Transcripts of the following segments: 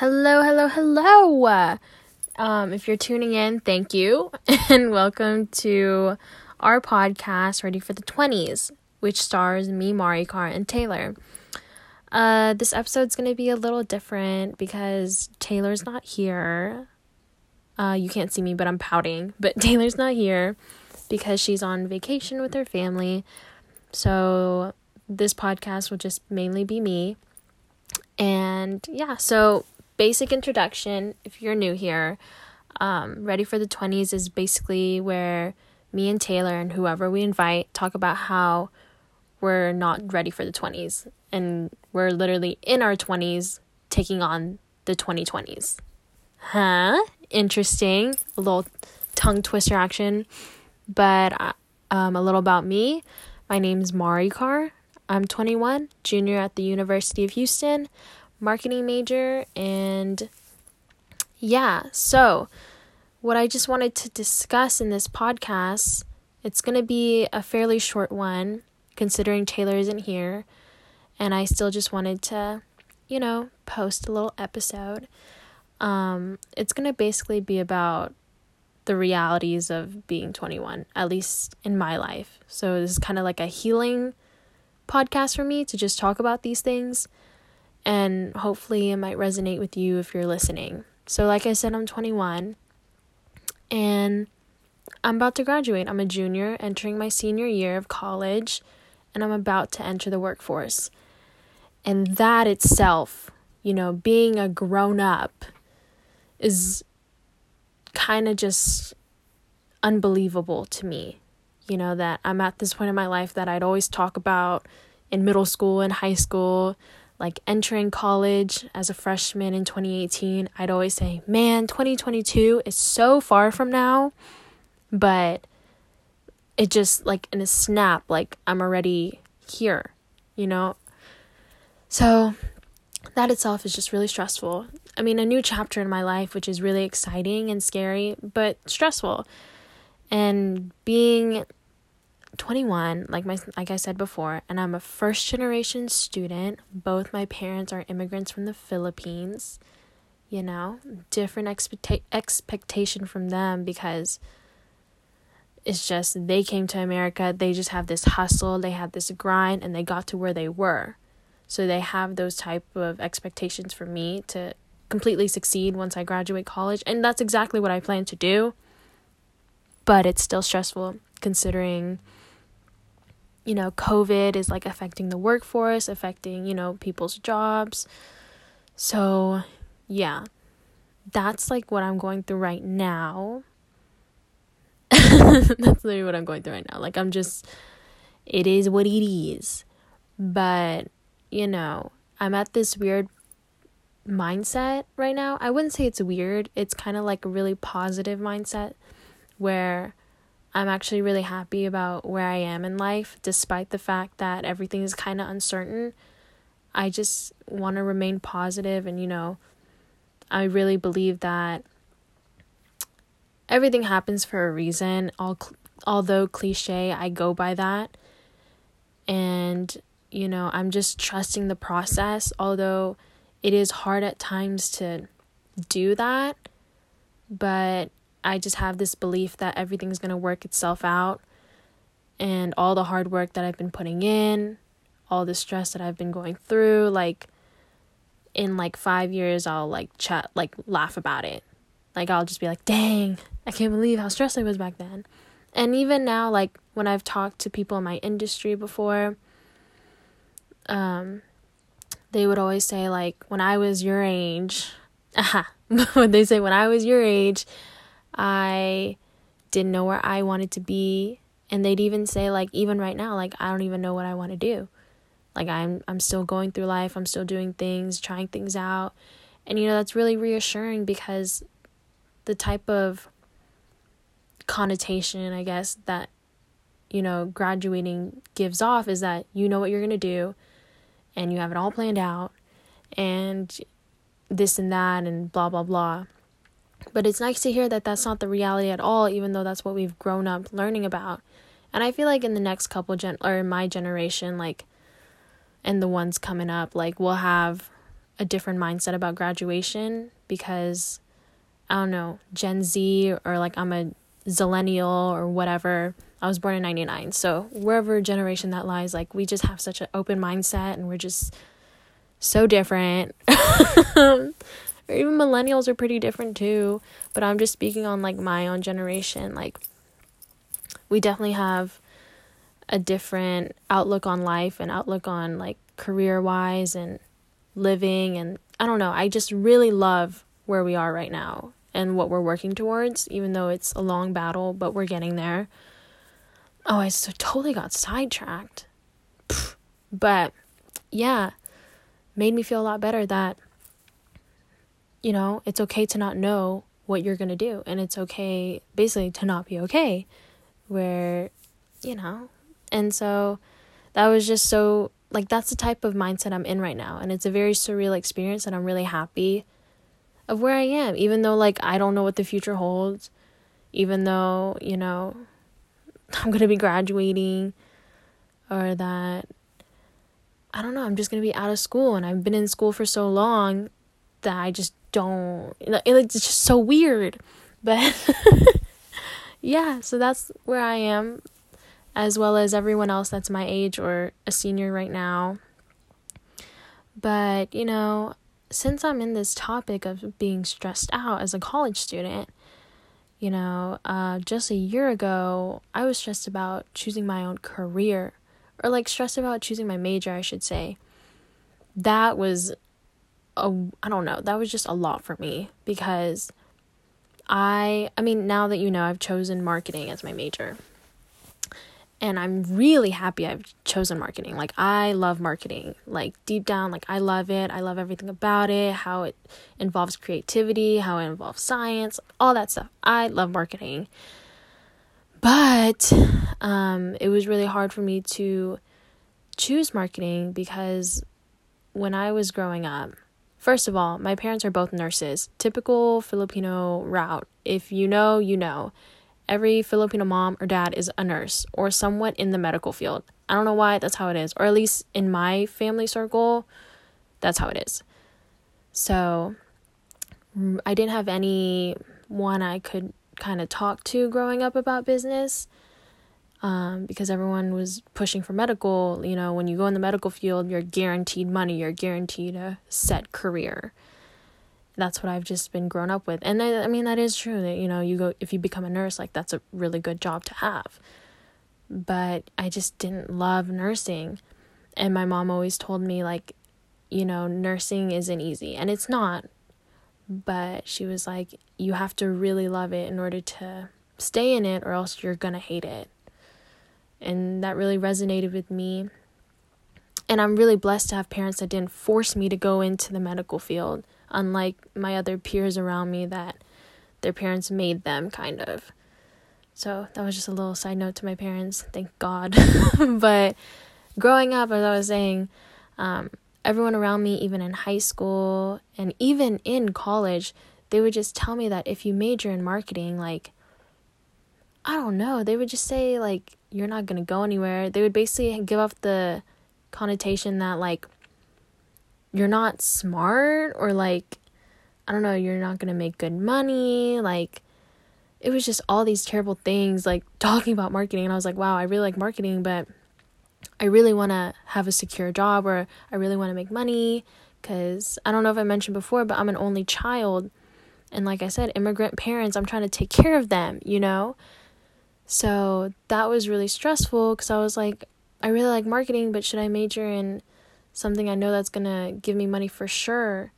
Hello, hello, hello. Um, if you're tuning in, thank you, and welcome to our podcast, Ready for the 20s, which stars me, Maricar, and Taylor. Uh, this episode's gonna be a little different because Taylor's not here. Uh, you can't see me, but I'm pouting. But Taylor's not here because she's on vacation with her family. So this podcast will just mainly be me. And yeah, so basic introduction if you're new here. Um, Ready for the 20s is basically where me and Taylor and whoever we invite talk about how we're not ready for the 20s and we're literally in our 20s taking on the 2020s. Huh? Interesting. A little tongue twister action. But uh, um, a little about me. My name is Maricar. I'm 21, junior at the University of Houston, marketing major, and yeah, so what I just wanted to discuss in this podcast, it's going to be a fairly short one considering Taylor isn't here, and I still just wanted to, you know, post a little episode. Um, it's going to basically be about the realities of being 21, at least in my life. So this is kind of like a healing podcast for me to just talk about these things and hopefully it might resonate with you if you're listening. So like I said I'm 21 and I'm about to graduate. I'm a junior entering my senior year of college and I'm about to enter the workforce. And that itself, you know, being a grown up is kind of just unbelievable to me. You know, that I'm at this point in my life that I'd always talk about in middle school and high school, like entering college as a freshman in 2018. I'd always say, man, 2022 is so far from now. But it just, like, in a snap, like, I'm already here, you know? So that itself is just really stressful. I mean, a new chapter in my life, which is really exciting and scary, but stressful. And being 21, like my like I said before, and I'm a first generation student. Both my parents are immigrants from the Philippines. You know, different expecta- expectation from them because it's just they came to America, they just have this hustle, they had this grind and they got to where they were. So they have those type of expectations for me to completely succeed once I graduate college, and that's exactly what I plan to do. But it's still stressful considering you know, COVID is like affecting the workforce, affecting, you know, people's jobs. So, yeah. That's like what I'm going through right now. That's literally what I'm going through right now. Like I'm just it is what it is. But, you know, I'm at this weird mindset right now. I wouldn't say it's weird. It's kind of like a really positive mindset where I'm actually really happy about where I am in life, despite the fact that everything is kind of uncertain. I just want to remain positive, and you know, I really believe that everything happens for a reason. All, although cliche, I go by that, and you know, I'm just trusting the process. Although it is hard at times to do that, but I just have this belief that everything's going to work itself out and all the hard work that I've been putting in, all the stress that I've been going through, like in like 5 years I'll like chat like laugh about it. Like I'll just be like, "Dang, I can't believe how stressed I was back then." And even now like when I've talked to people in my industry before, um they would always say like when I was your age, aha, when they say when I was your age, I didn't know where I wanted to be. And they'd even say, like, even right now, like, I don't even know what I want to do. Like, I'm, I'm still going through life, I'm still doing things, trying things out. And, you know, that's really reassuring because the type of connotation, I guess, that, you know, graduating gives off is that you know what you're going to do and you have it all planned out and this and that and blah, blah, blah. But it's nice to hear that that's not the reality at all, even though that's what we've grown up learning about. And I feel like in the next couple gen or in my generation, like, and the ones coming up, like, we'll have a different mindset about graduation because I don't know, Gen Z or like I'm a zillennial or whatever. I was born in 99. So, wherever generation that lies, like we just have such an open mindset and we're just so different. or even millennials are pretty different too, but I'm just speaking on like my own generation. Like we definitely have a different outlook on life and outlook on like career wise and living and I don't know. I just really love where we are right now and what we're working towards, even though it's a long battle, but we're getting there. Oh, I so totally got sidetracked. But yeah, made me feel a lot better that, you know, it's okay to not know what you're going to do. And it's okay, basically, to not be okay. Where, you know, and so that was just so, like, that's the type of mindset I'm in right now. And it's a very surreal experience, and I'm really happy of where I am, even though, like, I don't know what the future holds, even though, you know, I'm going to be graduating or that I don't know, I'm just going to be out of school and I've been in school for so long that I just don't like it's just so weird. But yeah, so that's where I am as well as everyone else that's my age or a senior right now. But, you know, since I'm in this topic of being stressed out as a college student, you know, uh, just a year ago, I was stressed about choosing my own career or like stressed about choosing my major, I should say. That was a I don't know, that was just a lot for me because I I mean, now that you know, I've chosen marketing as my major and I'm really happy I've chosen marketing. Like I love marketing. Like deep down like I love it. I love everything about it, how it involves creativity, how it involves science, all that stuff. I love marketing. But um it was really hard for me to choose marketing because when I was growing up, first of all, my parents are both nurses. Typical Filipino route. If you know, you know every Filipino mom or dad is a nurse or somewhat in the medical field. I don't know why that's how it is, or at least in my family circle, that's how it is. So mm, I didn't have anyone I could kind of talk to growing up about business um, because everyone was pushing for medical. You know, when you go in the medical field, you're guaranteed money, you're guaranteed a set career that's what I've just been grown up with. And I, I mean, that is true that, you know, you go, if you become a nurse, like that's a really good job to have. But I just didn't love nursing. And my mom always told me, like, you know, nursing isn't easy. And it's not. But she was like, you have to really love it in order to stay in it, or else you're to hate it. And that really resonated with me. And I'm really blessed to have parents that didn't force me to go into the medical field unlike my other peers around me that their parents made them kind of. So that was just a little side note to my parents, thank God. but growing up, as I was saying, um, everyone around me, even in high school and even in college, they would just tell me that if you major in marketing, like, I don't know, they would just say, like, you're not gonna go anywhere. They would basically give off the connotation that, like, you're not smart or like I don't know, you're not going to make good money, like it was just all these terrible things like talking about marketing and I was like, wow, I really like marketing, but I really want to have a secure job or I really want to make money cuz I don't know if I mentioned before, but I'm an only child. And like I said, immigrant parents, I'm trying to take care of them, you know? So that was really stressful because I was like, I really like marketing, but should I major in something I know that's gonna give me money for sure,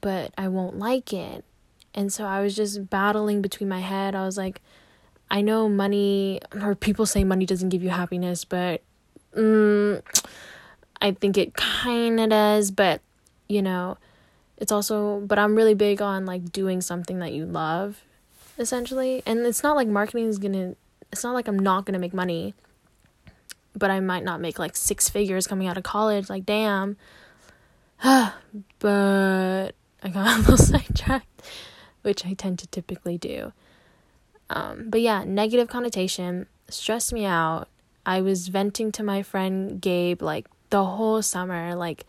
but I won't like it. And so I was just battling between my head. I was like, I know money, or people say money doesn't give you happiness, but mm, I think it kind of does. But, you know, it's also, but I'm really big on like doing something that you love, essentially. And it's not like marketing is gonna, it's not like I'm not gonna make money but I might not make like six figures coming out of college. Like, damn. but I got a little sidetracked, which I tend to typically do. Um, but yeah, negative connotation stressed me out. I was venting to my friend Gabe like the whole summer, like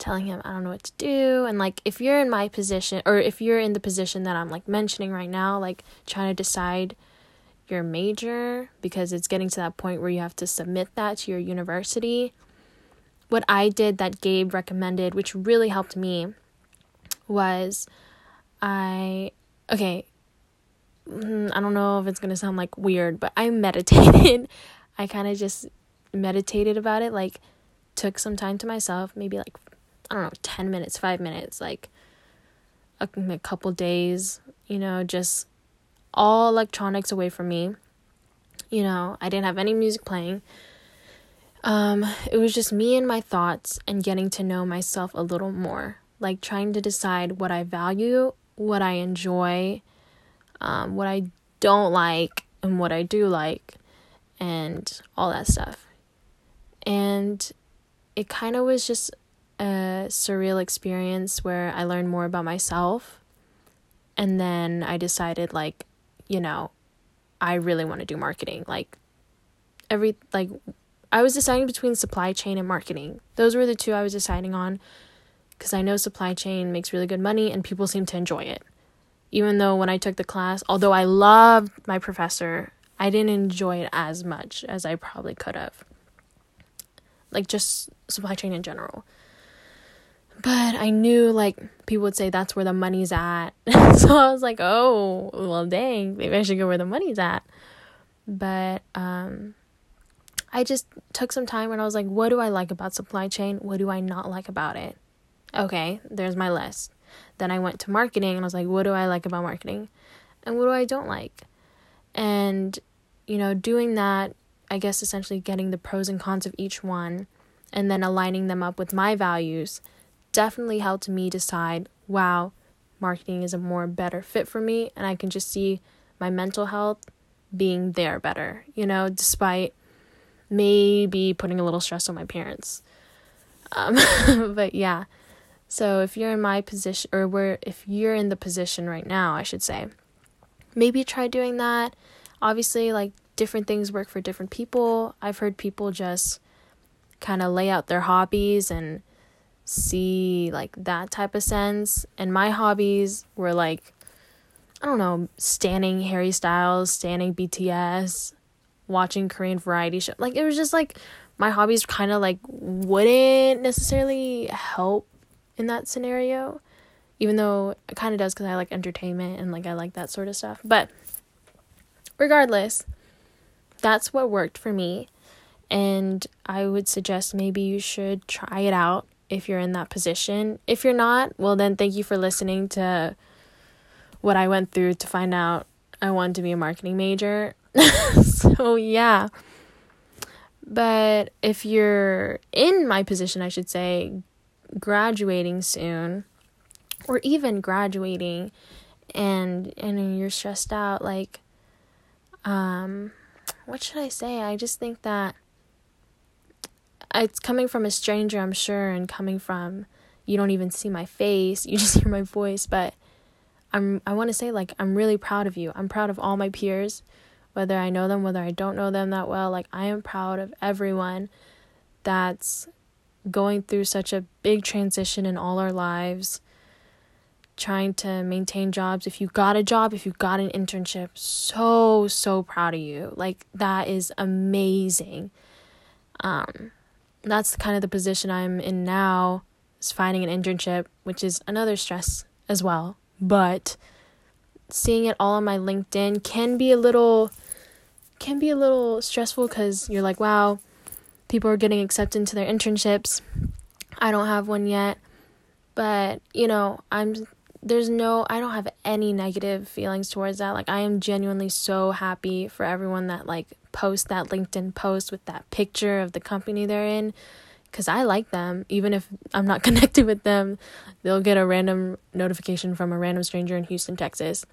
telling him I don't know what to do. And like, if you're in my position, or if you're in the position that I'm like mentioning right now, like trying to decide your major because it's getting to that point where you have to submit that to your university. What I did that Gabe recommended, which really helped me, was I, okay, mm, I don't know if it's gonna sound like weird, but I meditated. I kind of just meditated about it, like, took some time to myself, maybe like I don't know, 10 minutes, 5 minutes, like a, a couple days, you know, just all electronics away from me. You know, I didn't have any music playing. Um, it was just me and my thoughts and getting to know myself a little more, like trying to decide what I value, what I enjoy, um, what I don't like, and what I do like, and all that stuff. And it kind of was just a surreal experience where I learned more about myself. And then I decided, like, you know, I really want to do marketing. Like, every, like, I was deciding between supply chain and marketing. Those were the two I was deciding on because I know supply chain makes really good money and people seem to enjoy it. Even though when I took the class, although I loved my professor, I didn't enjoy it as much as I probably could have. Like, just supply chain in general. But I knew like people would say that's where the money's at. so I was like, oh, well, dang, maybe I should go where the money's at. But um, I just took some time and I was like, what do I like about supply chain? What do I not like about it? Okay, there's my list. Then I went to marketing and I was like, what do I like about marketing? And what do I don't like? And, you know, doing that, I guess essentially getting the pros and cons of each one and then aligning them up with my values definitely helped me decide wow, marketing is a more better fit for me, and I can just see my mental health being there better, you know, despite maybe putting a little stress on my parents. Um, but yeah, so if you're in my position, or where if you're in the position right now, I should say, maybe try doing that. Obviously, like different things work for different people. I've heard people just kind of lay out their hobbies and see like that type of sense. And my hobbies were like, I don't know, standing Harry Styles, standing BTS, watching Korean variety show. Like it was just like my hobbies kind of like wouldn't necessarily help in that scenario, even though it kind of does because I like entertainment and like I like that sort of stuff. But regardless, that's what worked for me. And I would suggest maybe you should try it out if you're in that position. If you're not, well, then thank you for listening to what I went through to find out I wanted to be a marketing major. so, yeah. But if you're in my position, I should say, graduating soon, or even graduating and and you're stressed out like um what should I say? I just think that it's coming from a stranger, I'm sure, and coming from you don't even see my face, you just hear my voice, but I'm I want to say like I'm really proud of you. I'm proud of all my peers, whether I know them, whether I don't know them that well. Like I am proud of everyone that's going through such a big transition in all our lives trying to maintain jobs if you got a job if you got an internship so so proud of you like that is amazing um that's kind of the position I'm in now is finding an internship, which is another stress as well. But seeing it all on my LinkedIn can be a little can be a little stressful cuz you're like, wow, people are getting accepted into their internships. I don't have one yet. But, you know, I'm there's no I don't have any negative feelings towards that. Like I am genuinely so happy for everyone that like post that LinkedIn post with that picture of the company they're in cuz I like them even if I'm not connected with them. They'll get a random notification from a random stranger in Houston, Texas.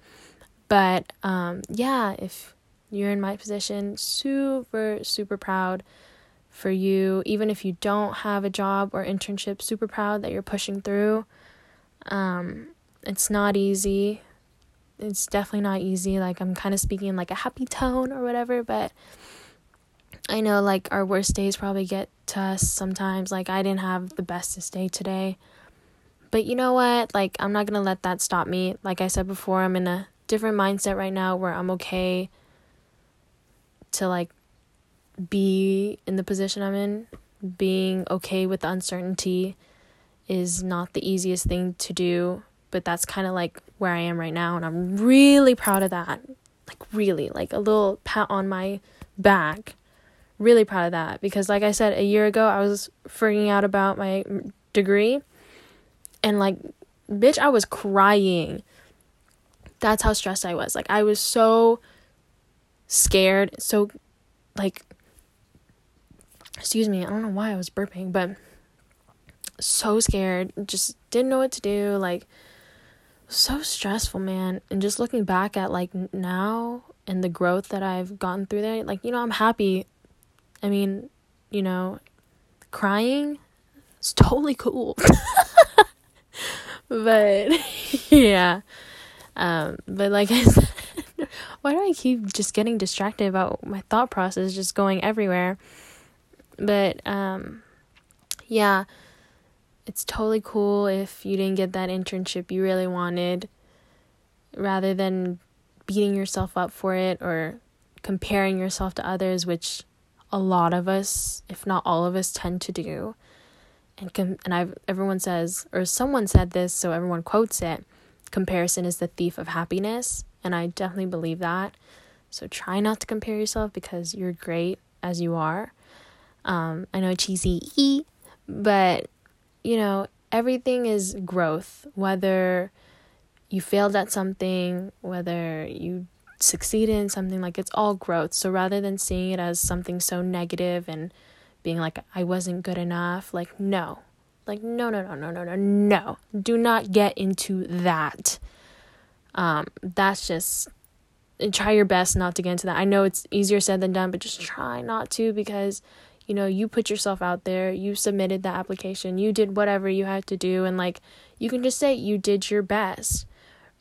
But um yeah, if you're in my position, super super proud for you even if you don't have a job or internship, super proud that you're pushing through. Um it's not easy. It's definitely not easy. Like I'm kind of speaking like a happy tone or whatever, but I know like our worst days probably get to us sometimes. Like I didn't have the bestest day today. But you know what? Like I'm not going to let that stop me. Like I said before, I'm in a different mindset right now where I'm okay to like be in the position I'm in. Being okay with the uncertainty is not the easiest thing to do, but that's kind of like where I am right now and I'm really proud of that. Like really, like a little pat on my back really proud of that because like I said a year ago I was freaking out about my degree and like bitch I was crying. That's how stressed I was. Like I was so scared, so like excuse me, I don't know why I was burping, but so scared, just didn't know what to do, like so stressful, man. And just looking back at like now and the growth that I've gotten through there, like you know, I'm happy I mean, you know, crying is totally cool. but yeah. Um, but like I said, why do I keep just getting distracted about my thought process just going everywhere? But um yeah, it's totally cool if you didn't get that internship you really wanted rather than beating yourself up for it or comparing yourself to others which a lot of us, if not all of us, tend to do. And com- and I've everyone says or someone said this, so everyone quotes it. Comparison is the thief of happiness, and I definitely believe that. So try not to compare yourself because you're great as you are. Um, I know cheesy, but you know everything is growth. Whether you failed at something, whether you succeed in something like it's all growth. So rather than seeing it as something so negative and being like i wasn't good enough like no. Like no no no no no no no. Do not get into that. Um that's just try your best not to get into that. I know it's easier said than done but just try not to because you know you put yourself out there you submitted the application you did whatever you had to do and like you can just say you did your best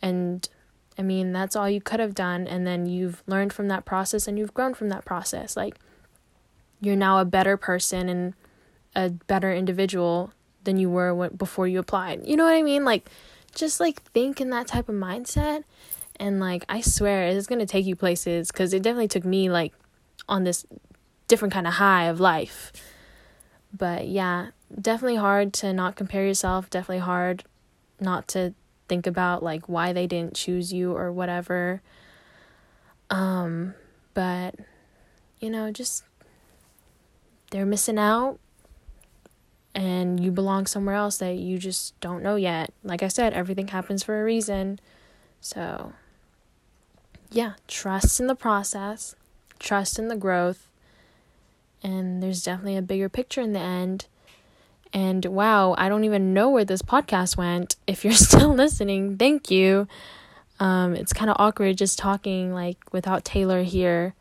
and I mean, that's all you could have done. And then you've learned from that process and you've grown from that process. Like, you're now a better person and a better individual than you were when, before you applied. You know what I mean? Like, just like think in that type of mindset. And like, I swear it's going to take you places because it definitely took me like on this different kind of high of life. But yeah, definitely hard to not compare yourself. Definitely hard not to think about like why they didn't choose you or whatever. Um, but you know, just they're missing out and you belong somewhere else that you just don't know yet. Like I said, everything happens for a reason. So, yeah, trust in the process, trust in the growth, and there's definitely a bigger picture in the end. And wow, I don't even know where this podcast went. If you're still listening, thank you. Um, it's kind of awkward just talking like without Taylor here.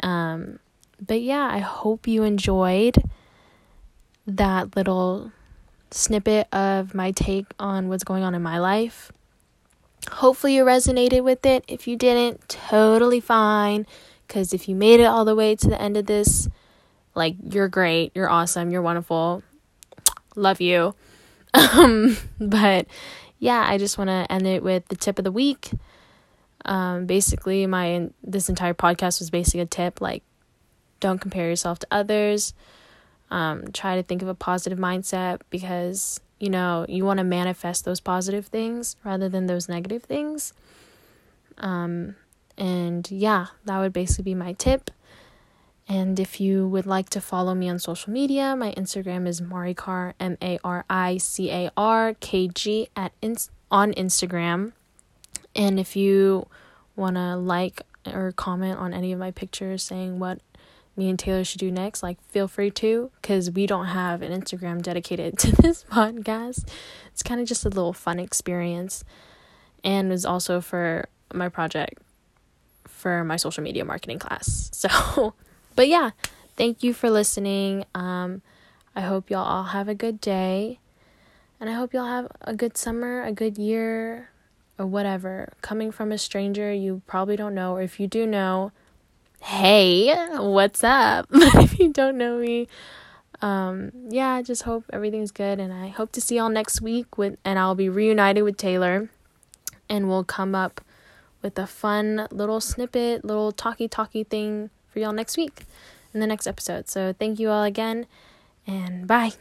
Um, but yeah, I hope you enjoyed that little snippet of my take on what's going on in my life. Hopefully, you resonated with it. If you didn't, totally fine. Because if you made it all the way to the end of this, like, you're great, you're awesome, you're wonderful love you. Um, but yeah, I just want to end it with the tip of the week. Um, basically, my this entire podcast was basically a tip like, don't compare yourself to others. Um, try to think of a positive mindset because you know you want to manifest those positive things rather than those negative things. Um, and yeah, that would basically be my tip. And if you would like to follow me on social media, my Instagram is Maricar M A R I C A R K G at ins- on Instagram. And if you want to like or comment on any of my pictures saying what me and Taylor should do next, like feel free to cuz we don't have an Instagram dedicated to this podcast. It's kind of just a little fun experience and is also for my project for my social media marketing class. So but yeah, thank you for listening. Um, I hope y'all all have a good day. And I hope y'all have a good summer, a good year, or whatever. Coming from a stranger you probably don't know, or if you do know, hey, what's up? If you don't know me, um, yeah, I just hope everything's good, and I hope to see y'all next week with, and I'll be reunited with Taylor, and we'll come up with a fun little snippet, little talky talky thing for y'all next week in the next episode. So thank you all again, and bye.